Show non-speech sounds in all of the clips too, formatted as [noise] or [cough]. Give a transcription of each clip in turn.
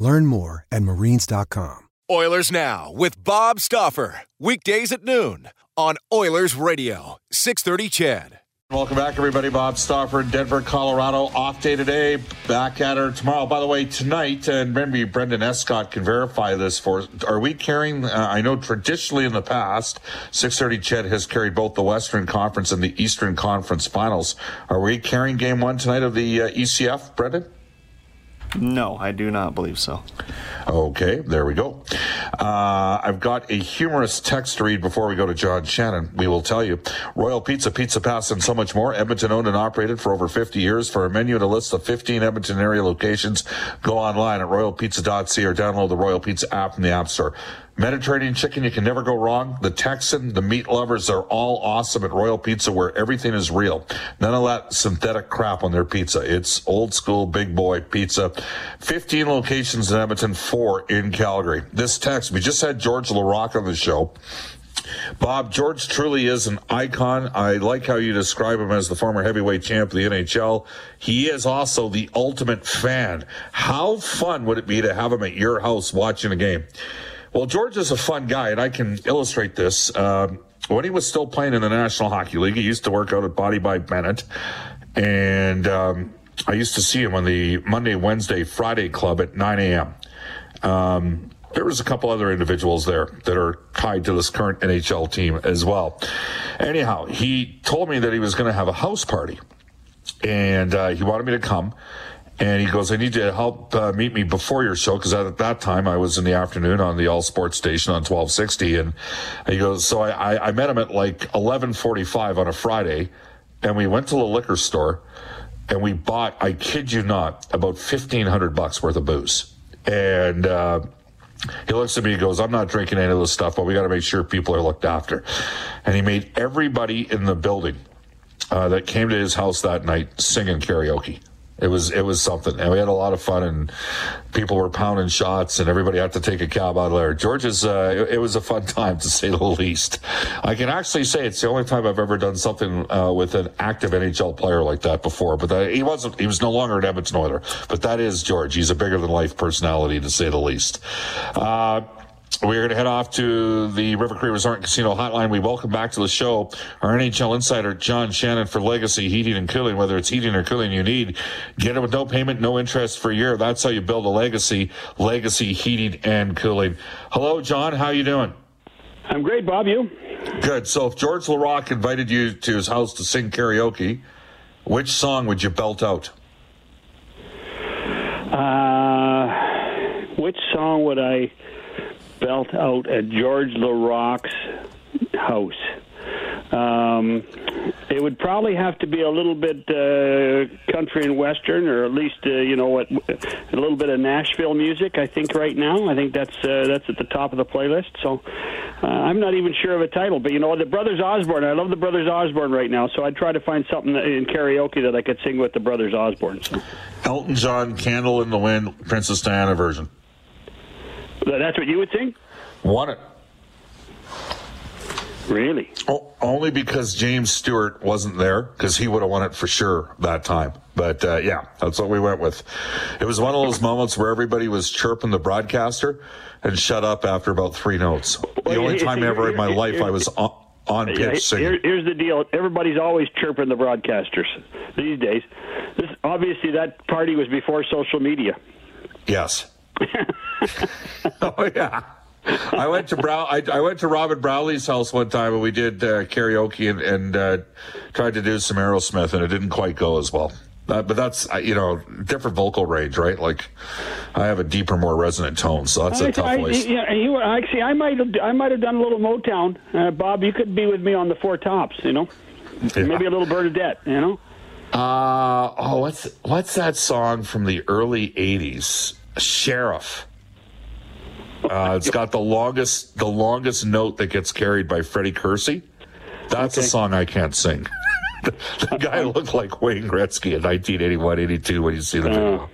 Learn more at marines.com. Oilers Now with Bob Stauffer. Weekdays at noon on Oilers Radio, 630 CHED. Welcome back, everybody. Bob Stauffer, Denver, Colorado. Off day today. Back at her tomorrow. By the way, tonight, and maybe Brendan Escott can verify this for. Are we carrying? Uh, I know traditionally in the past, 6:30 CHED has carried both the Western Conference and the Eastern Conference Finals. Are we carrying Game One tonight of the uh, ECF, Brendan? No, I do not believe so. Okay, there we go. Uh, I've got a humorous text to read before we go to John Shannon. We will tell you. Royal Pizza, Pizza Pass, and so much more. Edmonton owned and operated for over 50 years. For a menu and a list of 15 Edmonton area locations, go online at royalpizza.ca or download the Royal Pizza app from the App Store. Mediterranean chicken, you can never go wrong. The Texan, the meat lovers are all awesome at Royal Pizza where everything is real. None of that synthetic crap on their pizza. It's old school big boy pizza. 15 locations in Edmonton, four in Calgary. This text, we just had George Laraque on the show. Bob, George truly is an icon. I like how you describe him as the former heavyweight champ of the NHL. He is also the ultimate fan. How fun would it be to have him at your house watching a game? Well, George is a fun guy, and I can illustrate this. Um, when he was still playing in the National Hockey League, he used to work out at Body by Bennett, and um, I used to see him on the Monday, Wednesday, Friday club at 9 a.m. Um, there was a couple other individuals there that are tied to this current NHL team as well. Anyhow, he told me that he was going to have a house party, and uh, he wanted me to come. And he goes, I need you to help uh, meet me before your show because at that time I was in the afternoon on the All Sports station on 1260. And he goes, so I, I, I met him at like 1145 on a Friday and we went to the liquor store and we bought, I kid you not, about 1500 bucks worth of booze. And, uh, he looks at me and goes, I'm not drinking any of this stuff, but we got to make sure people are looked after. And he made everybody in the building uh, that came to his house that night singing karaoke. It was it was something, and we had a lot of fun, and people were pounding shots, and everybody had to take a cab out of there. George's, uh, it, it, was a fun [laughs] time to say the least. I can actually say it's the only time I've ever done something uh, with an active NHL player like that before. But that, he wasn't, he was no longer an Edmonton Oiler. But that is George. He's a bigger than life personality, to say the least. Uh, we're going to head off to the River Cree Resort and Casino Hotline. We welcome back to the show our NHL insider, John Shannon, for Legacy Heating and Cooling. Whether it's heating or cooling you need, get it with no payment, no interest for a year. That's how you build a legacy. Legacy Heating and Cooling. Hello, John. How you doing? I'm great, Bob. You? Good. So, if George Laraque invited you to his house to sing karaoke, which song would you belt out? Uh, which song would I? Belt out at George Laraque's house. Um, it would probably have to be a little bit uh, country and western, or at least uh, you know what, a little bit of Nashville music. I think right now, I think that's uh, that's at the top of the playlist. So uh, I'm not even sure of a title, but you know the Brothers Osborne. I love the Brothers Osborne right now, so I'd try to find something in karaoke that I could sing with the Brothers Osborne. So. Elton John, "Candle in the Wind," Princess Diana version. That's what you would think? Won it. Really? Oh, only because James Stewart wasn't there, because he would have won it for sure that time. But uh, yeah, that's what we went with. It was one of those moments where everybody was chirping the broadcaster and shut up after about three notes. The only time ever in my life I was on on pitch singing. here- here's the deal. Everybody's always chirping the broadcasters these days. This, obviously, that party was before social media. Yes. [laughs] [laughs] oh yeah. I went to Brow. I, I went to Robin Browley's house one time, and we did uh, karaoke and, and uh, tried to do some Aerosmith, and it didn't quite go as well. Uh, but that's uh, you know different vocal range, right? Like I have a deeper, more resonant tone, so that's a I, tough I, voice. yeah, you, actually, I might have, I might have done a little Motown. Uh, Bob, you could be with me on the Four Tops. You know, Yeah. maybe a little Bernadette. You know. Uh oh, what's what's that song from the early '80s? Sheriff. Uh, it's got the longest the longest note that gets carried by Freddy Curci. That's a song I can't sing. the, [laughs] the guy looked like Wayne Gretzky in 1981, 82 when you see the video.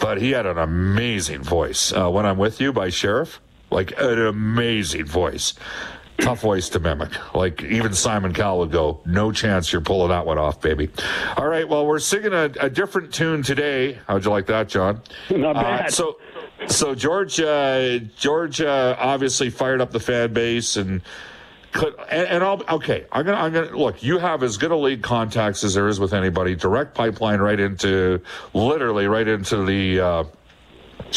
But he had an amazing voice. Uh, when I'm with you by Sheriff, like an amazing voice. Tough voice to mimic. Like even Simon Cowell would go, no chance you're pulling that one off, baby. All right, well, we're singing a, a different tune today. How'd you like that, John? Not Uh, bad. so, so George, uh, George uh, obviously fired up the fan base and could, and, and I'll okay. I'm gonna, I'm gonna look. You have as good a league contacts as there is with anybody. Direct pipeline right into, literally right into the. Uh,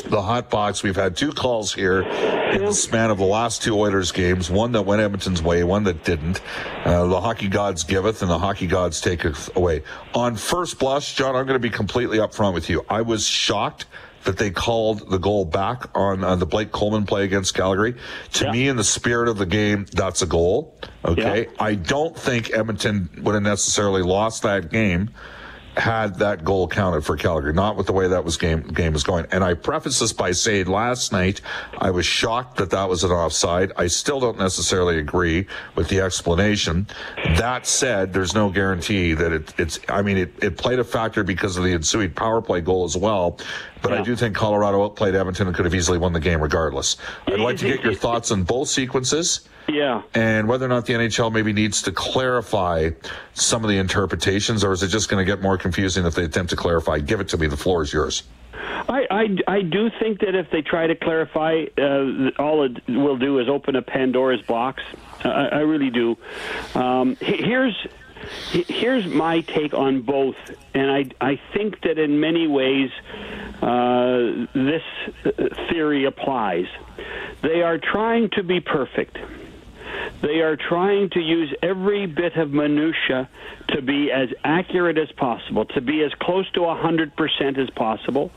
the hot box. We've had two calls here in the span of the last two Oilers games. One that went Edmonton's way, one that didn't. Uh, the hockey gods giveth, and the hockey gods taketh away. On first blush, John, I'm going to be completely upfront with you. I was shocked that they called the goal back on uh, the Blake Coleman play against Calgary. To Yeah. me, in the spirit of the game, that's a goal. Okay, Yeah. I don't think Edmonton would have necessarily lost that game had that goal counted for Calgary, not with the way that was game game was going. And I preface this by saying last night I was shocked that that was an offside. I still don't necessarily agree with the explanation. That said, there's no guarantee that it, it's. I mean, it, it played a factor because of the ensuing power play goal as well. But I do think Colorado outplayed Edmonton and could have easily won the game regardless. I'd like to get your thoughts on both sequences Yeah. and whether or not the NHL maybe needs to clarify some of the interpretations, or is it just going to get more confusing if they attempt to clarify? Give it to me. The floor is yours. I, I, I do think that if they try to clarify, uh, all it will do is open a Pandora's box. I, I really do. Um, here's he- here's my take on both, and I I think that in many ways uh, this uh, theory applies. They are trying to be perfect. They are trying to use every bit of minutia to be as accurate as possible, to be as close to 100% as possible.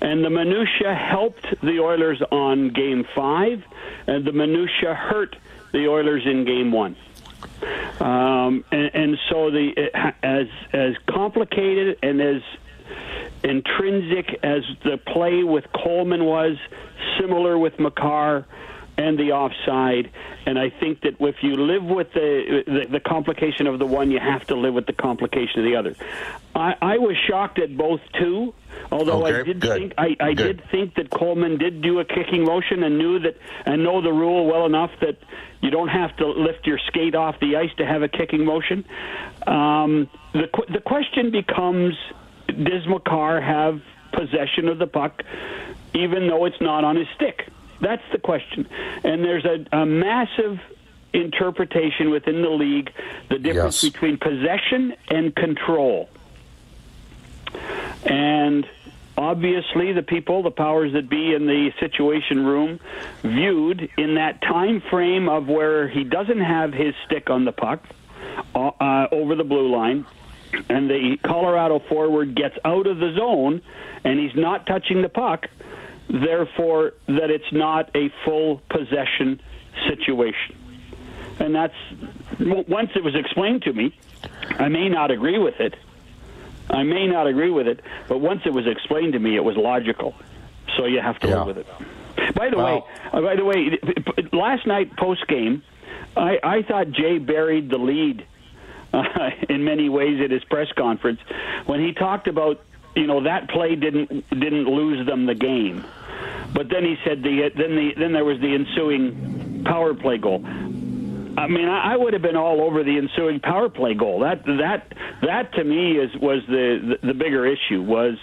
And the minutia helped the Oilers on game 5, and the minutia hurt the Oilers in game 1. Um, and, and so the as as complicated and as intrinsic as the play with Coleman was, similar with Makar and the offside. And I think that if you live with the, the the complication of the one, you have to live with the complication of the other. I, I was shocked at both too. Although I did good, think I, I did think that Coleman did do a kicking motion and knew that and know the rule well enough that you don't have to lift your skate off the ice to have a kicking motion. Um, the the question becomes: Does Makar have possession of the puck, even though it's not on his stick? That's the question. And there's a, a massive interpretation within the league the difference Yes. between possession and control. And obviously, the people, the powers that be in the situation room, viewed in that time frame of where he doesn't have his stick on the puck uh, uh, over the blue line, and the Colorado forward gets out of the zone, and he's not touching the puck. Therefore, that it's not a full possession situation. And that's once it was explained to me. I may not agree with it. I may not agree with it, but once it was explained to me, it was logical. So you have to Yeah. live with it. By the way, uh, by the way, last night post game, I, I thought Jay buried the lead uh, [laughs] in many ways at his press conference when he talked about you know that play didn't didn't lose them the game, but then he said the then the then there was the ensuing power play goal. I mean, I, would have been all over the ensuing power play goal. That that that to me is was the, the the bigger issue was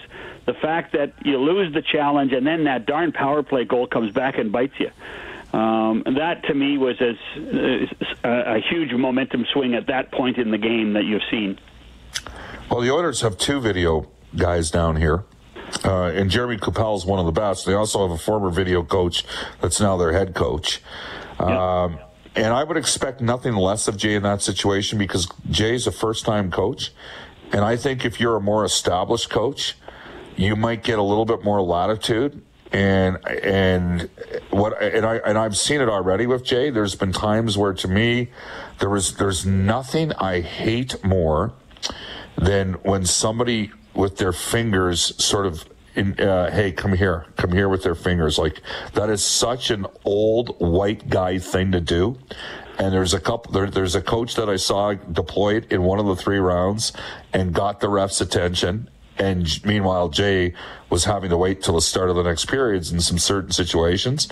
the fact that you lose the challenge and then that darn power play goal comes back and bites you. Um, that to me was as a huge momentum swing at that point in the game that you've seen. Well, the Oilers have two video guys down here. Uh, and Jeremy Coupal is one of the best. They also have a former video coach that's now their head coach. Um, and I would expect nothing less of Jay in that situation because Jay's a first time coach. And I think if you're a more established coach, you might get a little bit more latitude. And and what and I and I've seen it already with Jay. There's been times where to me there was there's nothing I hate more than when somebody with their fingers sort of in, uh, hey, come here, come here with their fingers. Like that is such an old white guy thing to do. And there's a couple, there, there's a coach that I saw deployed in one of the three rounds and got the ref's attention. And meanwhile, Jay was having to wait till the start of the next periods in some certain situations.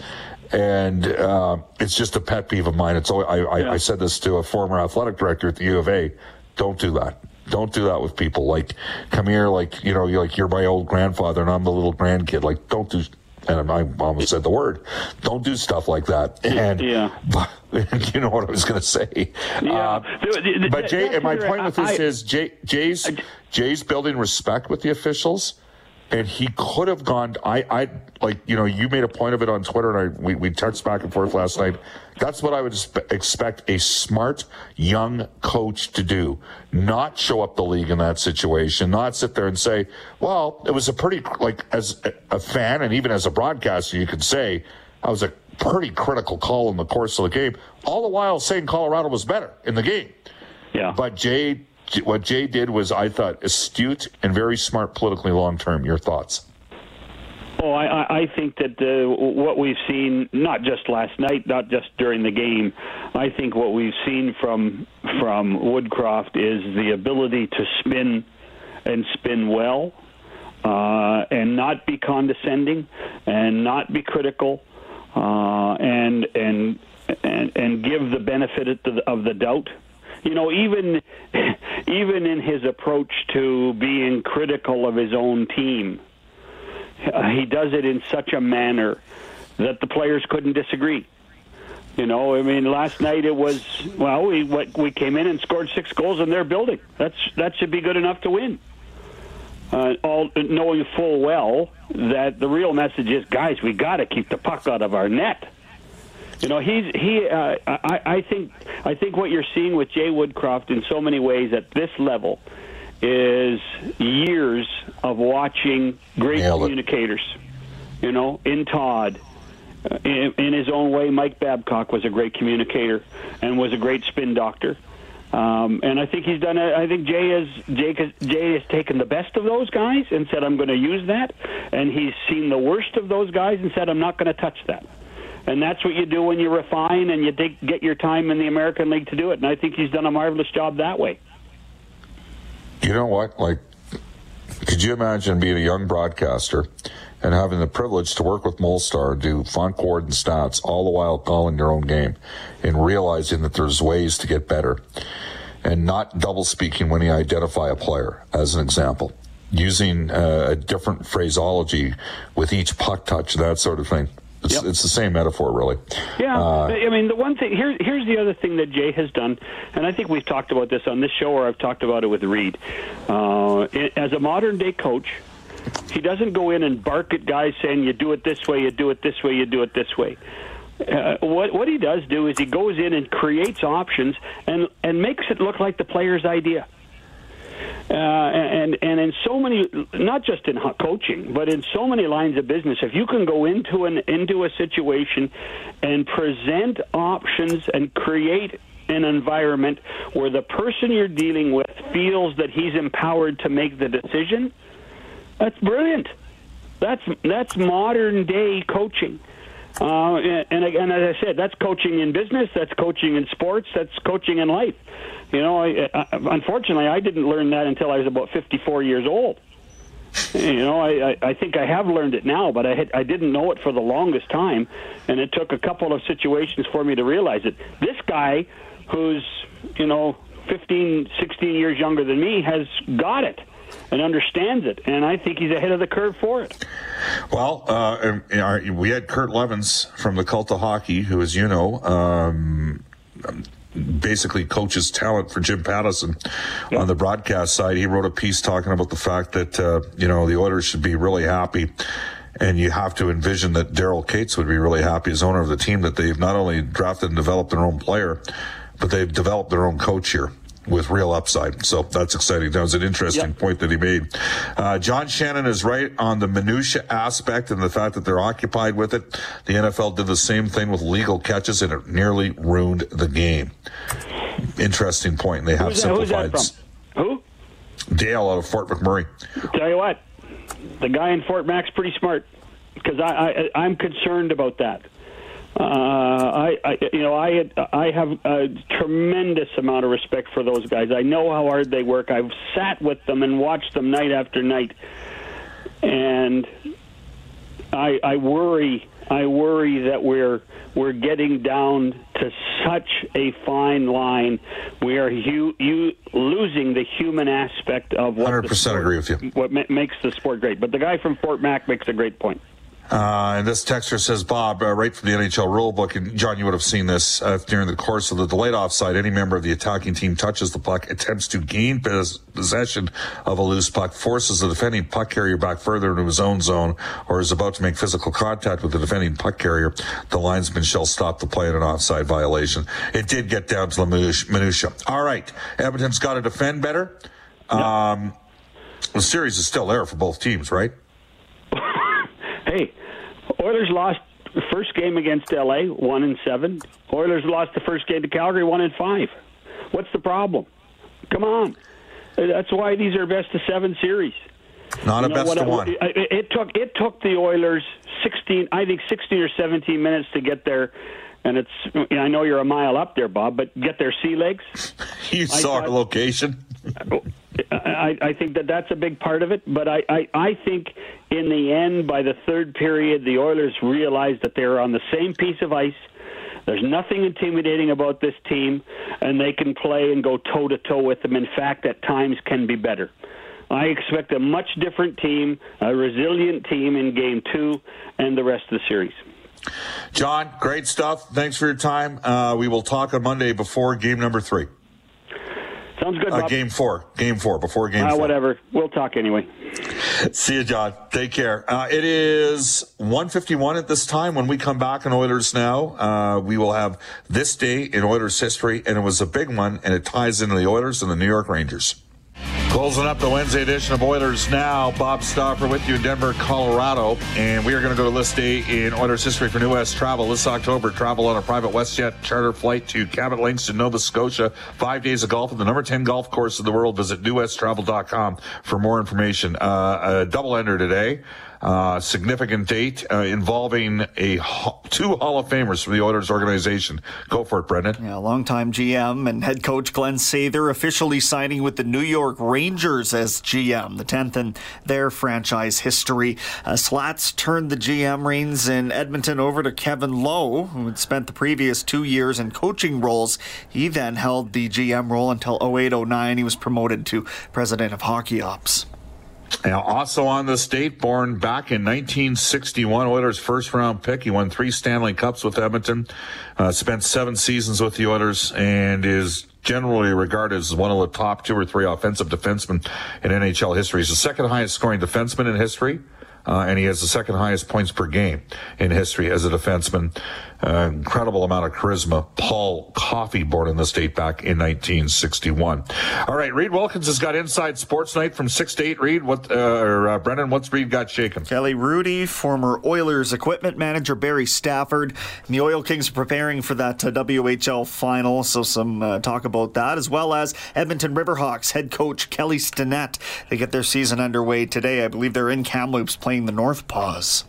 And uh, it's just a pet peeve of mine. It's always, I, I, I said this to a former athletic director at the U of A. Don't do that don't do that with people. Like, come here, like, you know, you're like, you're my old grandfather and I'm the little grandkid. Like, don't do, and I almost said the word, don't do stuff like that. And, yeah. [laughs] But, you know what I was going to say. Yeah. Uh, but Jay, and my point with this I, is Jay, Jay's, Jay's building respect with the officials and he could have gone. I, I like you know you made a point of it on Twitter, and I we we texted back and forth last night. That's what I would expect a smart young coach to do. Not show up the league in that situation. Not sit there and say, "Well, it was a pretty like as a fan and even as a broadcaster, you could say I was a pretty critical call in the course of the game." All the while saying Colorado was better in the game. Yeah. But Jay what Jay did was, I thought, astute and very smart politically long term. Your thoughts? Oh, I, I think that uh, what we've seen, not just last night, not just during the game, I think what we've seen from from Woodcroft is the ability to spin and spin well, uh, and not be condescending, and not be critical, uh, and and and and give the benefit of the, of the doubt you know, even [laughs] even in his approach to being critical of his own team, uh, he does it in such a manner that the players couldn't disagree. You know, I mean, last night it was well, we we came in and scored six goals in their building. That's that should be good enough to win. Uh, all knowing full well that the real message is, guys, we got to keep the puck out of our net. You know, he's he. Uh, I, I think I think what you're seeing with Jay Woodcroft in so many ways at this level is years of watching great Nailed communicators. It. You know, in Todd, uh, in, in his own way, Mike Babcock was a great communicator and was a great spin doctor. Um, and I think he's done. A, I think Jay has Jay, Jay has taken the best of those guys and said, "I'm going to use that," and he's seen the worst of those guys and said, "I'm not going to touch that." And that's what you do when you refine and you take, get your time in the American League to do it. And I think he's done a marvelous job that way. You know what? Like, could you imagine being a young broadcaster and having the privilege to work with Molstar, do font coord and stats, all the while calling your own game and realizing that there's ways to get better and not double speaking when you identify a player, as an example, using uh, a different phraseology with each puck touch, that sort of thing. It's, yep. it's the same metaphor, really. Yeah, uh, I mean, the one thing here, here's the other thing that Jay has done, and I think we've talked about this on this show, or I've talked about it with Reed. Uh, as a modern day coach, he doesn't go in and bark at guys saying, "You do it this way, you do it this way, you do it this way." Uh, what what he does do is he goes in and creates options and and makes it look like the player's idea. Uh, and and in so many, not just in coaching, but in so many lines of business, if you can go into an into a situation and present options and create an environment where the person you're dealing with feels that he's empowered to make the decision, that's brilliant. That's that's modern day coaching. Uh, and, and as I said, that's coaching in business, that's coaching in sports, that's coaching in life. You know, I, I, unfortunately, I didn't learn that until I was about 54 years old. You know, I, I think I have learned it now, but I had, I didn't know it for the longest time, and it took a couple of situations for me to realize it. This guy, who's you know 15, 16 years younger than me, has got it, and understands it. And I think he's ahead of the curve for it. Well, uh, we had Kurt Leavins from the Cult of Hockey, who, as you know, um, basically coaches talent for Jim Pattison yeah. on the broadcast side. He wrote a piece talking about the fact that, uh, you know, the Oilers should be really happy. And you have to envision that Daryl Katz would be really happy as owner of the team that they've not only drafted and developed their own player, but they've developed their own coach here with real upside. So that's exciting. That was an interesting yep. point that he made. Uh, John Shannon is right on the minutia aspect and the fact that they're occupied with it. The NFL did the same thing with legal catches and it nearly ruined the game. Interesting point. They have who's simplified. That, Who? Dale out of Fort McMurray. Tell you what, the guy in Fort Mac's pretty smart because I, I I'm concerned about that. Uh, I, I, you know, I, had, I have a tremendous amount of respect for those guys. I know how hard they work. I've sat with them and watched them night after night, and I, I worry. I worry that we're we're getting down to such a fine line. We are you, you losing the human aspect of what. Hundred percent agree with you. What ma- makes the sport great. But the guy from Fort Mac makes a great point. Uh, and this texter says, Bob, uh, right from the NHL rulebook, and John, you would have seen this uh, during the course of the delayed offside. Any member of the attacking team touches the puck, attempts to gain pos- possession of a loose puck, forces the defending puck carrier back further into his own zone, or is about to make physical contact with the defending puck carrier. The linesman shall stop the play in an offside violation. It did get down to the minutia. All right, Edmonton's got to defend better. Um, the series is still there for both teams, right? Hey, Oilers lost the first game against LA, one and seven. Oilers lost the first game to Calgary, one and five. What's the problem? Come on, that's why these are best of seven series. Not you a best of one. It, it took it took the Oilers sixteen, I think sixteen or seventeen minutes to get there and it's I know you're a mile up there, Bob, but get their sea legs. [laughs] you saw our location. I, I think that that's a big part of it, but I, I, I think in the end, by the third period, the Oilers realized that they were on the same piece of ice. There's nothing intimidating about this team, and they can play and go toe to toe with them. In fact, at times can be better. I expect a much different team, a resilient team in game two and the rest of the series. John, great stuff. Thanks for your time. Uh, we will talk on Monday before game number three. Sounds good. Uh, game four. Game four. Before game uh, four. Whatever. We'll talk anyway. See you, John. Take care. Uh, it is 151 at this time. When we come back in Oilers Now, uh, we will have this day in Oilers history, and it was a big one, and it ties into the Oilers and the New York Rangers. Closing up the Wednesday edition of Oilers Now. Bob Stauffer with you in Denver, Colorado. And we are going to go to list day in Oilers history for New West travel. This October, travel on a private WestJet charter flight to Cabot Links in Nova Scotia. Five days of golf at the number 10 golf course in the world. Visit newwesttravel.com for more information. Uh, a double ender today uh, significant date uh, involving a two Hall of Famers from the Oilers organization. Go for it, Brendan. Yeah, longtime GM and head coach Glen Sather officially signing with the New York Rangers as GM, the 10th in their franchise history. Uh, Slats turned the GM reins in Edmonton over to Kevin Lowe, who had spent the previous two years in coaching roles. He then held the GM role until 0809. He was promoted to president of hockey ops. Now, also on the state, born back in 1961, Oilers' first round pick. He won three Stanley Cups with Edmonton, uh, spent seven seasons with the Oilers, and is generally regarded as one of the top two or three offensive defensemen in NHL history. He's the second highest scoring defenseman in history. Uh, and he has the second highest points per game in history as a defenseman. Uh, incredible amount of charisma. Paul Coffey, born in the state back in 1961. All right, Reed Wilkins has got Inside Sports Night from 6 to 8. Reed, what, uh, or, uh, Brendan, what's Reed got shaken? Kelly Hrudey, former Oilers equipment manager Barry Stafford. And the Oil Kings are preparing for that uh, WHL final, so some uh, talk about that, as well as Edmonton Riverhawks head coach Kelly Stinnett. They get their season underway today. I believe they're in Kamloops playing the NorthPaws.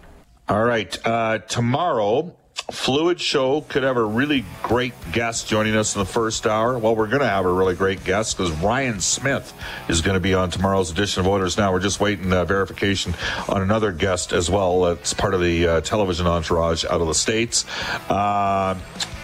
All right, uh, tomorrow Fluid Show could have a really great guest joining us in the first hour. Well, we're going to have a really great guest because Ryan Smyth is going to be on tomorrow's edition of Oilers Now. We're just waiting uh, verification on another guest as well. It's part of the uh, television entourage out of the States. Uh,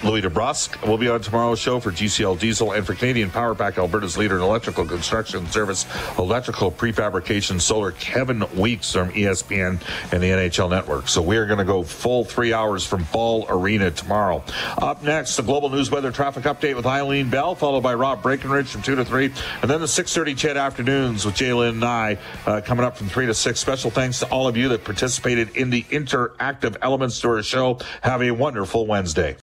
Louie DeBrusk will be on tomorrow's show for GCL Diesel and for Canadian Power Pack, Alberta's leader in electrical construction service, electrical prefabrication, solar. Kevin Weeks from ESPN and the NHL Network. So we are going to go full three hours from Ball Arena tomorrow. Up next, the global news weather traffic update with Eileen Bell, followed by Rob Breckenridge from two to three, and then the 6:30 CHED afternoons with Jalen Nye uh, coming up from three to six. Special thanks to all of you that participated in the interactive elements to our show. Have a wonderful Wednesday.